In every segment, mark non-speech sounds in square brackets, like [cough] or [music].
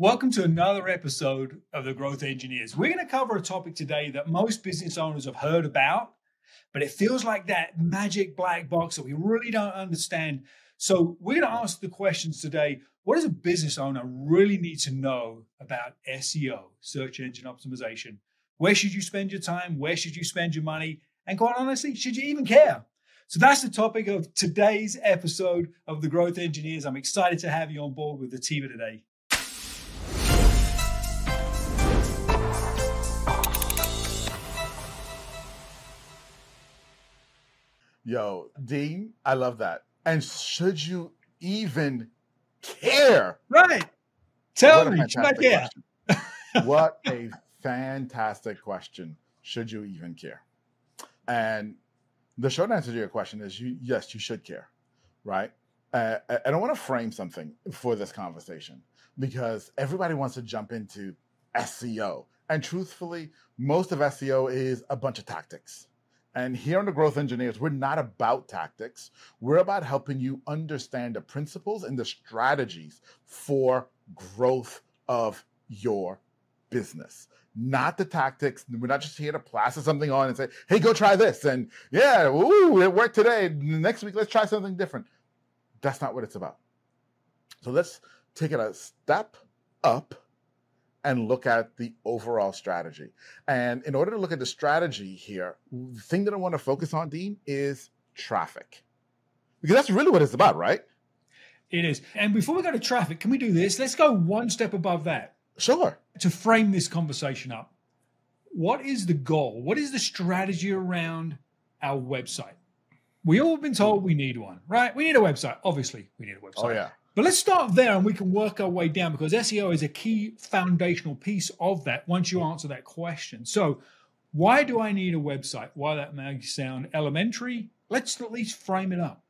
Welcome to another episode of the Growth Engineers. We're going to cover a topic today that most business owners have heard about, but it feels like that magic black box that we really don't understand. So, we're going to ask the questions today what does a business owner really need to know about SEO, search engine optimization? Where should you spend your time? Where should you spend your money? And quite honestly, should you even care? So that's the topic of today's episode of the Growth Engineers. I'm excited to have you on board with the team today. Yo, Dean, I love that. And should you even care? Right. Tell me, should I care? what a fantastic question. Should you even care? And the short answer to your question is you, yes, you should care, right? Uh, and I want to frame something for this conversation because everybody wants to jump into SEO. And truthfully, most of SEO is a bunch of tactics and here on the Growth Engineers, we're not about tactics. We're about helping you understand the principles and the strategies for growth of your business. Not the tactics. We're not just here to plaster something on and say, hey, go try this. And yeah, ooh, it worked today. Next week, let's try something different. That's not what it's about. So let's take it a step up and look at the overall strategy. And in order to look at the strategy here, the thing that I want to focus on, Dean, is traffic. Because that's really what it's about, right? It is. And before we go to traffic, can we do this? Let's go one step above that. Sure. To frame this conversation up, what is the goal? What is the strategy around our website? We all been told we need one, right? We need a website. Obviously, we need a website. Oh, yeah. But let's start there and we can work our way down because SEO is a key foundational piece of that once you answer that question. So, why do I need a website? Why that may sound elementary, let's at least frame it up.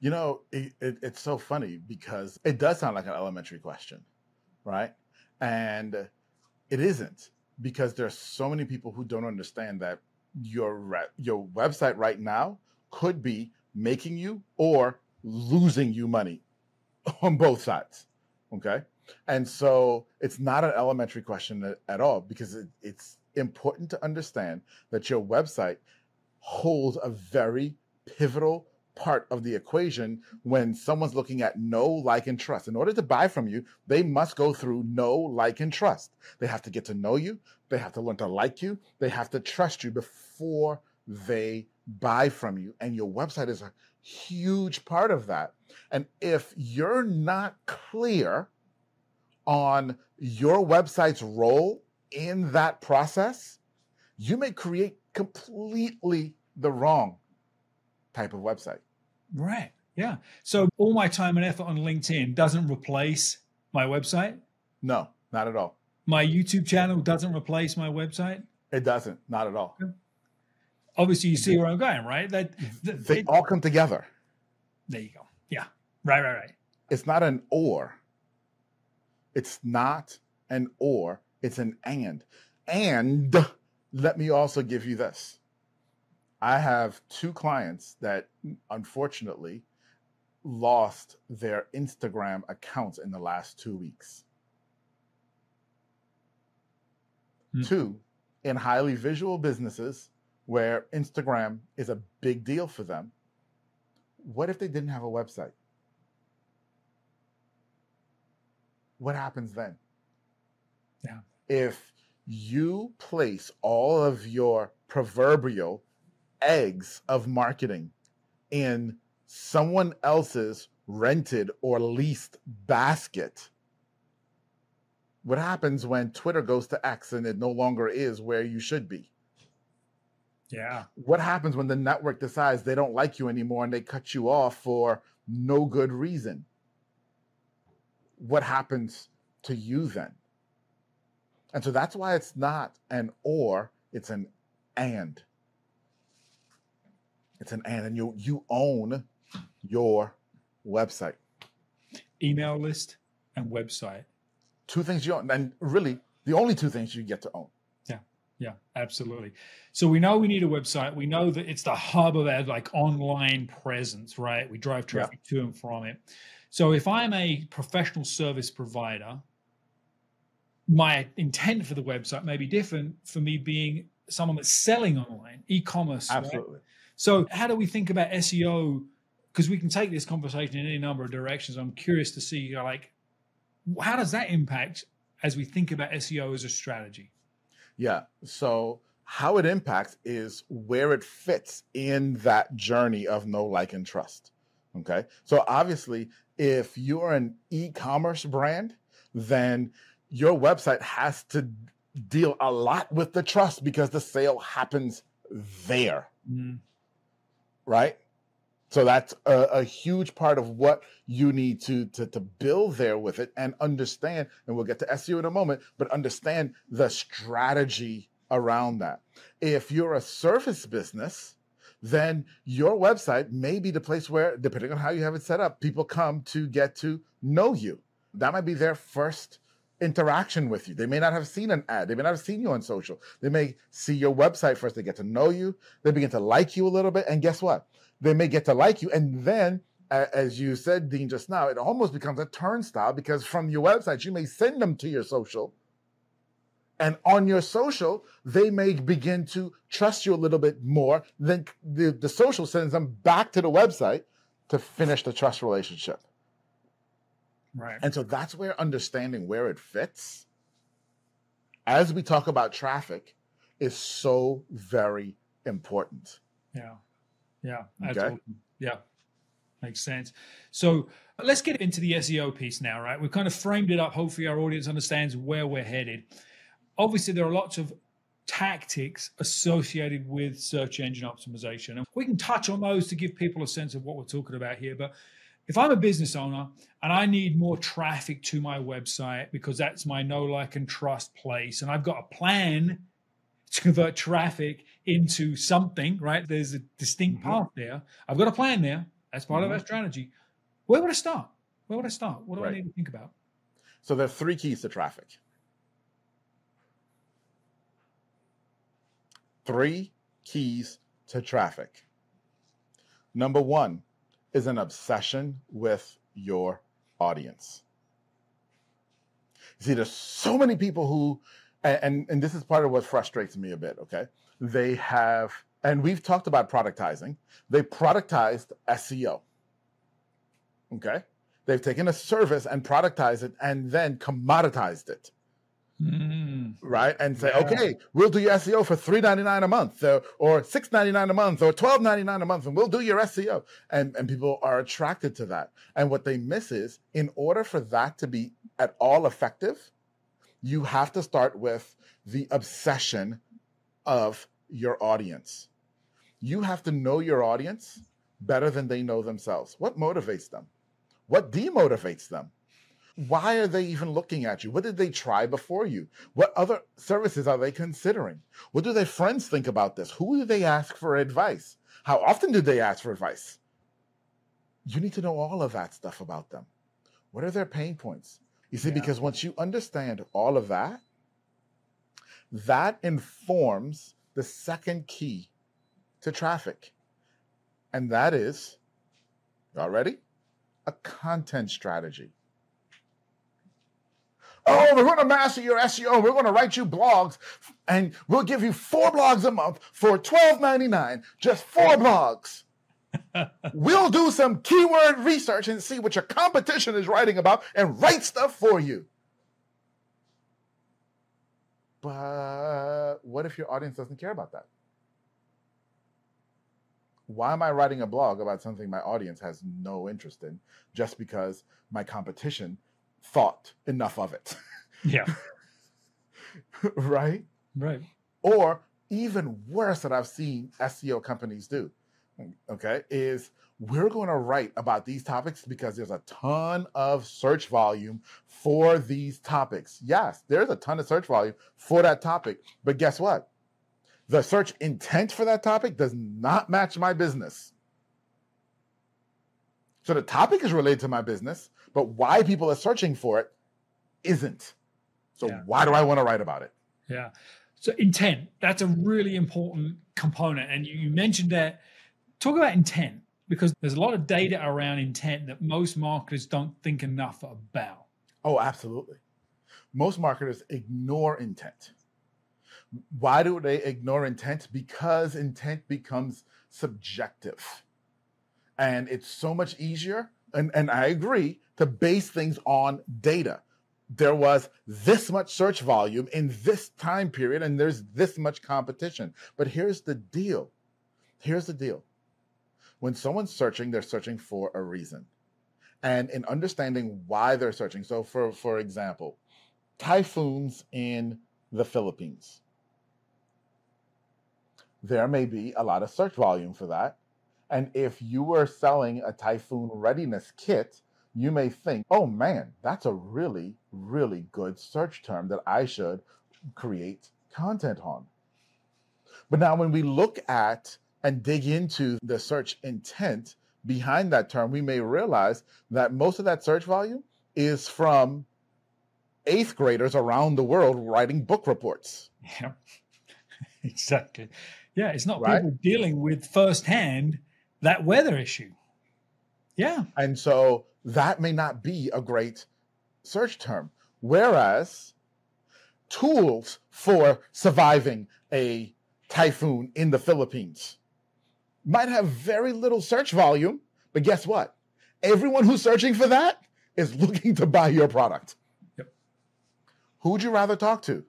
You know, it, it, it's so funny because it does sound like an elementary question, right? And it isn't because there are so many people who don't understand that your your website right now could be making you or losing you money on both sides. Okay. And so it's not an elementary question at, all because it, it's important to understand that your website holds a very pivotal part of the equation when someone's looking at know, like, and trust. In order to buy from you, they must go through know, like, and trust. They have to get to know you, they have to learn to like you, they have to trust you before they buy from you. And your website is a huge part of that. And if you're not clear on your website's role in that process, you may create completely the wrong type of website. Right. Yeah. So all my time and effort on LinkedIn doesn't replace my website? No, not at all. My YouTube channel doesn't replace my website? It doesn't, not at all. Obviously, you see where I'm going, right? That, that they it, all come together. There you go. Yeah. Right, right, right. It's not an or. It's not an or, it's an and. And let me also give you this. I have two clients that unfortunately lost their Instagram accounts in the last two weeks. Hmm. Two, in highly visual businesses where Instagram is a big deal for them, what if they didn't have a website? What happens then? Yeah. If you place all of your proverbial eggs of marketing in someone else's rented or leased basket, what happens when Twitter goes to X and it no longer is where you should be? Yeah. What happens when the network decides they don't like you anymore and they cut you off for no good reason? What happens to you then? And so that's why it's not an or, it's an and. It's an and, and you you own your website. Email list and website. Two things you own, and really the only two things you get to own. Yeah, absolutely. So we know we need a website. We know that it's the hub of our like online presence, right? We drive traffic yeah. to and from it. So if I'm a professional service provider, my intent for the website may be different for me being someone that's selling online, e-commerce. Absolutely. Right? So how do we think about SEO? Because we can take this conversation in any number of directions. I'm curious to see you know, like how does that impact as we think about SEO as a strategy? Yeah. So how it impacts is where it fits in that journey of know like, and trust. Okay. So obviously, if you're an e-commerce brand, then your website has to deal a lot with the trust because the sale happens there. Mm. Right. So that's a, a, huge part of what you need to, to to build there with it and understand. And we'll get to SEO in a moment, but understand the strategy around that. If you're a service business, then your website may be the place where, depending on how you have it set up, people come to get to know you. That might be their first interaction with you. They may not have seen an ad. They may not have seen you on social. They may see your website first. They get to know you. They begin to like you a little bit. And guess what? They may get to like you. And then, as you said, Dean, just now, it almost becomes a turnstile because from your website, you may send them to your social. And on your social, they may begin to trust you a little bit more. Then the, the social sends them back to the website to finish the trust relationship. Right. And so that's where understanding where it fits as we talk about traffic is so very important. Yeah. Yeah. Okay. Yeah. Makes sense. So let's get into the SEO piece now, right? We've kind of framed it up. Hopefully, our audience understands where we're headed. Obviously, there are lots of tactics associated with search engine optimization. And we can touch on those to give people a sense of what we're talking about here. But if I'm a business owner and I need more traffic to my website because that's my know, like, and trust place, and I've got a plan to convert traffic into something, right? There's a distinct mm-hmm. path there. I've got a plan there. That's part mm-hmm. of our strategy. Where would I start? Where would I start? What do right. I need to think about? So there are three keys to traffic. Three keys to traffic. Number one, is an obsession with your audience. See, there's so many people who, and, and this is part of what frustrates me a bit, okay? They have, and we've talked about productizing, they productized SEO. Okay? They've taken a service and productized it and then commoditized it. Mm. Right. And say, yeah. okay, we'll do your SEO for three ninety nine a month or, or six ninety nine a month or twelve ninety nine a month, and we'll do your SEO. And, and people are attracted to that. And what they miss is in order for that to be at all effective, you have to start with the obsession of your audience. You have to know your audience better than they know themselves. What motivates them? What demotivates them? why are they even looking at you? What did they try before you? What other services are they considering? What do their friends think about this? Who do they ask for advice? How often do they ask for advice? You need to know all of that stuff about them. What are their pain points? You see, yeah. because once you understand all of that, that informs the second key to traffic. And that is, y'all ready? A content strategy. Oh, we're going to master your SEO. We're going to write you blogs, and we'll give you four blogs a month for $12.99. Just four blogs. [laughs] we'll do some keyword research and see what your competition is writing about and write stuff for you. But what if your audience doesn't care about that? Why am I writing a blog about something my audience has no interest in just because my competition thought enough of it. Yeah. [laughs] right? Right. Or even worse that I've seen SEO companies do, okay, is we're going to write about these topics because there's a ton of search volume for these topics. Yes, there's a ton of search volume for that topic. But guess what? The search intent for that topic does not match my business. So the topic is related to my business, but why people are searching for it isn't. So yeah. why do I want to write about it? Yeah. So intent, that's a really important component. And you, you mentioned that. Talk about intent because there's a lot of data around intent that most marketers don't think enough about. Oh, absolutely. most marketers ignore intent. Why do they ignore intent? Because intent becomes subjective. And it's so much easier, and, and I agree, to base things on data. There was this much search volume in this time period, and there's this much competition. But here's the deal. Here's the deal. When someone's searching, they're searching for a reason. And in understanding why they're searching, so for, for example, typhoons in the Philippines. There may be a lot of search volume for that. And if you were selling a typhoon readiness kit, you may think, oh man, that's a really, really good search term that I should create content on. But now, when we look at and dig into the search intent behind that term, we may realize that most of that search volume is from eighth graders around the world writing book reports. Yeah, [laughs] exactly. Yeah, it's not right? people dealing with firsthand that weather issue. Yeah. And so that may not be a great search term. Whereas tools for surviving a typhoon in the Philippines might have very little search volume, but guess what? Everyone who's searching for that is looking to buy your product. Yep. Who would you rather talk to?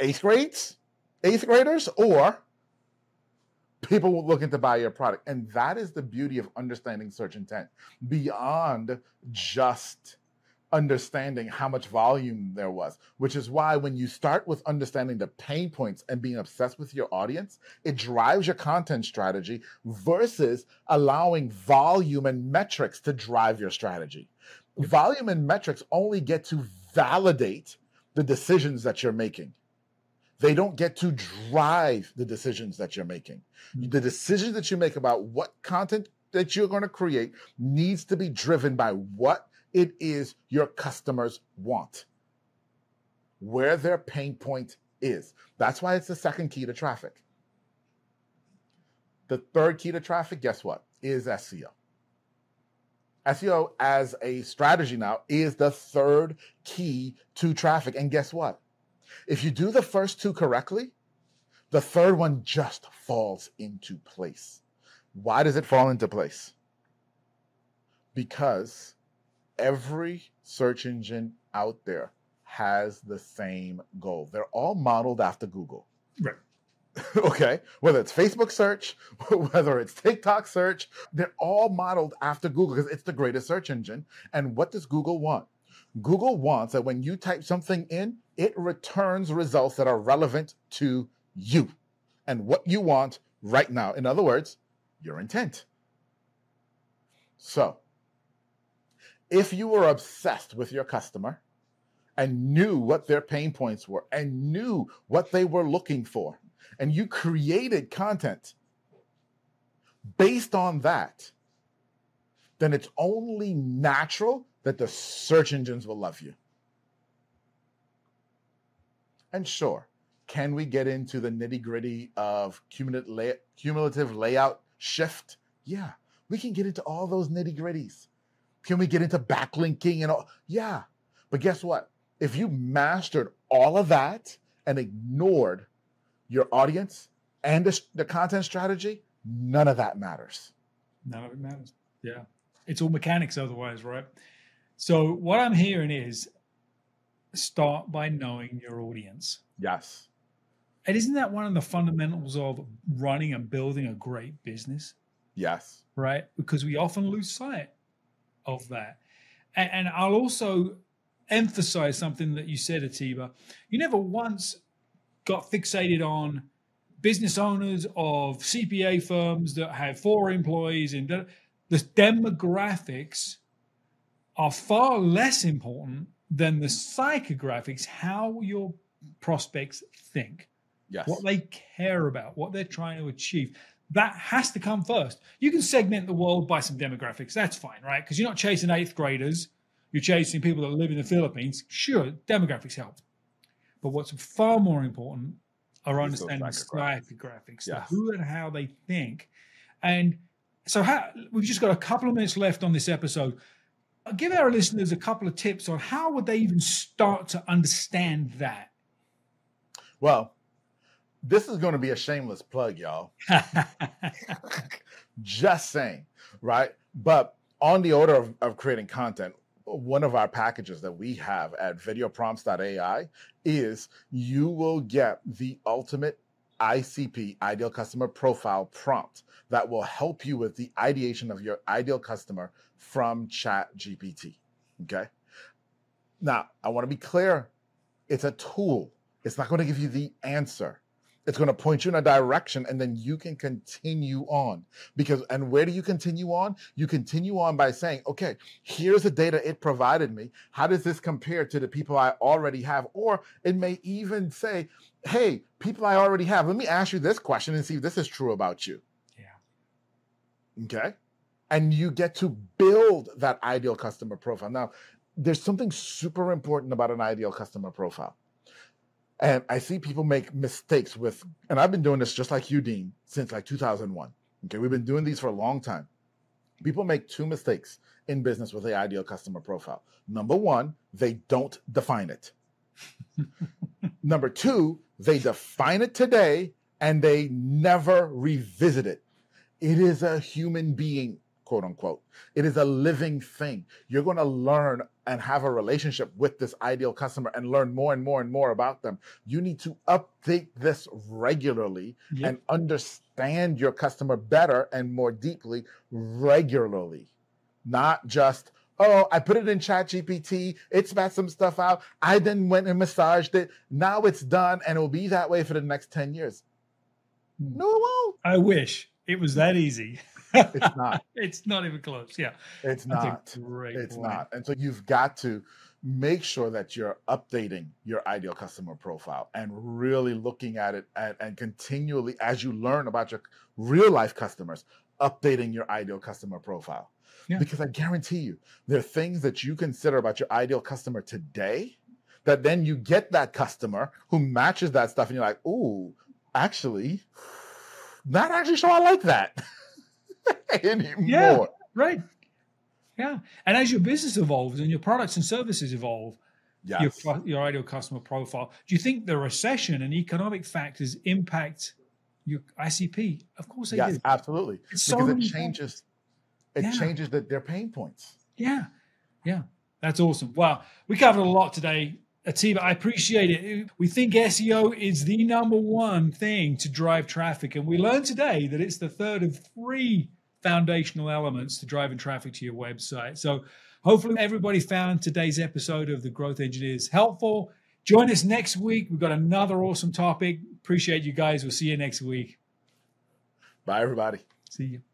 Eighth grades, eighth graders, or people looking to buy your product? And that is the beauty of understanding search intent beyond just understanding how much volume there was, which is why when you start with understanding the pain points and being obsessed with your audience, it drives your content strategy versus allowing volume and metrics to drive your strategy. Volume and metrics only get to validate the decisions that you're making. They don't get to drive the decisions that you're making. Mm-hmm. The decisions that you make about what content that you're going to create needs to be driven by what it is your customers want, where their pain point is. That's why it's the second key to traffic. The third key to traffic, guess what? Is SEO. SEO as a strategy now is the third key to traffic. And guess what? If you do the first two correctly, the third one just falls into place. Why does it fall into place? Because every search engine out there has the same goal. They're all modeled after Google. Right. [laughs] okay. Whether it's Facebook search, [laughs] whether it's TikTok search, they're all modeled after Google because it's the greatest search engine. And what does Google want? Google wants that when you type something in, it returns results that are relevant to you and what you want right now. In other words, your intent. So, if you were obsessed with your customer and knew what their pain points were and knew what they were looking for, and you created content based on that, then it's only natural that the search engines will love you. And sure, can we get into the nitty gritty of cumulative, layout shift? Yeah, we can get into all those nitty gritties. Can we get into backlinking and all? Yeah. But guess what? If you mastered all of that and ignored your audience and the, the content strategy, none of that matters. None of it matters. Yeah. It's all mechanics otherwise, right? So what I'm hearing is start by knowing your audience. Yes. And isn't that one of the fundamentals of running and building a great business? Yes. Right? Because we often lose sight of that. And, and I'll also emphasize something that you said, Atiba. You never once got fixated on business owners of CPA firms that have four employees and the demographics are far less important than the psychographics, how your prospects think, yes. what they care about, what they're trying to achieve that has to come first. You can segment the world by some demographics. That's fine, right? Because you're not chasing eighth graders. You're chasing people that live in the Philippines. Sure, demographics help. But what's far more important are understanding psychographics, yes. who and how they think. And so how, we've just got a couple of minutes left on this episode. I'll give our listeners a couple of tips on how would they even start to understand that. Well, this is going to be a shameless plug, y'all. [laughs] Just saying, right? But on the order of, of creating content, one of our packages that we have at videoprompts.ai is you will get the ultimate ICP, ideal customer profile prompt that will help you with the ideation of your ideal customer from Chat GPT. Okay. Now, I want to be clear it's a tool, it's not going to give you the answer. It's going to point you in a direction and then you can continue on. Because, and where do you continue on? You continue on by saying, okay, here's the data it provided me. How does this compare to the people I already have? Or it may even say, hey, people I already have, let me ask you this question and see if this is true about you. Yeah. Okay. And you get to build that ideal customer profile. Now, there's something super important about an ideal customer profile and I see people make mistakes with, and I've been doing this just like you, Dean, since like 2001. Okay, we've been doing these for a long time. People make two mistakes in business with the ideal customer profile. Number one, they don't define it. [laughs] Number two, they define it today and they never revisit it. It is a human being quote unquote. It is a living thing. You're going to learn and have a relationship with this ideal customer and learn more and more and more about them. You need to update this regularly yep. and understand your customer better and more deeply regularly, not just oh, I put it in Chat GPT, it spat some stuff out. I then went and massaged it. Now it's done, and it will be that way for the next 10 years. Hmm. No, it won't. I wish it was that easy. [laughs] It's not. [laughs] it's not even close. Yeah. It's not. it's point. not. And so you've got to make sure that you're updating your ideal customer profile and really looking at it and, and continually as you learn about your real life customers, updating your ideal customer profile. Yeah. Because I guarantee you, there are things that you consider about your ideal customer today that then you get that customer who matches that stuff and you're like, ooh, actually, [sighs] not actually sure I like that. [laughs] [laughs] anymore. Yeah, right. Yeah. And as your business evolves and your products and services evolve, yes. your, your ideal customer profile, do you think the recession and economic factors impact your ICP? Of course they yes, do. absolutely. It's because so it changes it yeah. changes the, their pain points. Yeah. Yeah. That's awesome. Wow. We covered a lot today. Atiba, I appreciate it. We think SEO is the number one thing to drive traffic. And we learned today that it's the third of three foundational elements to driving traffic to your website. So hopefully everybody found today's episode of the Growth Engineers helpful. Join us next week. We've got another awesome topic. Appreciate you guys. We'll see you next week. Bye, everybody. See you.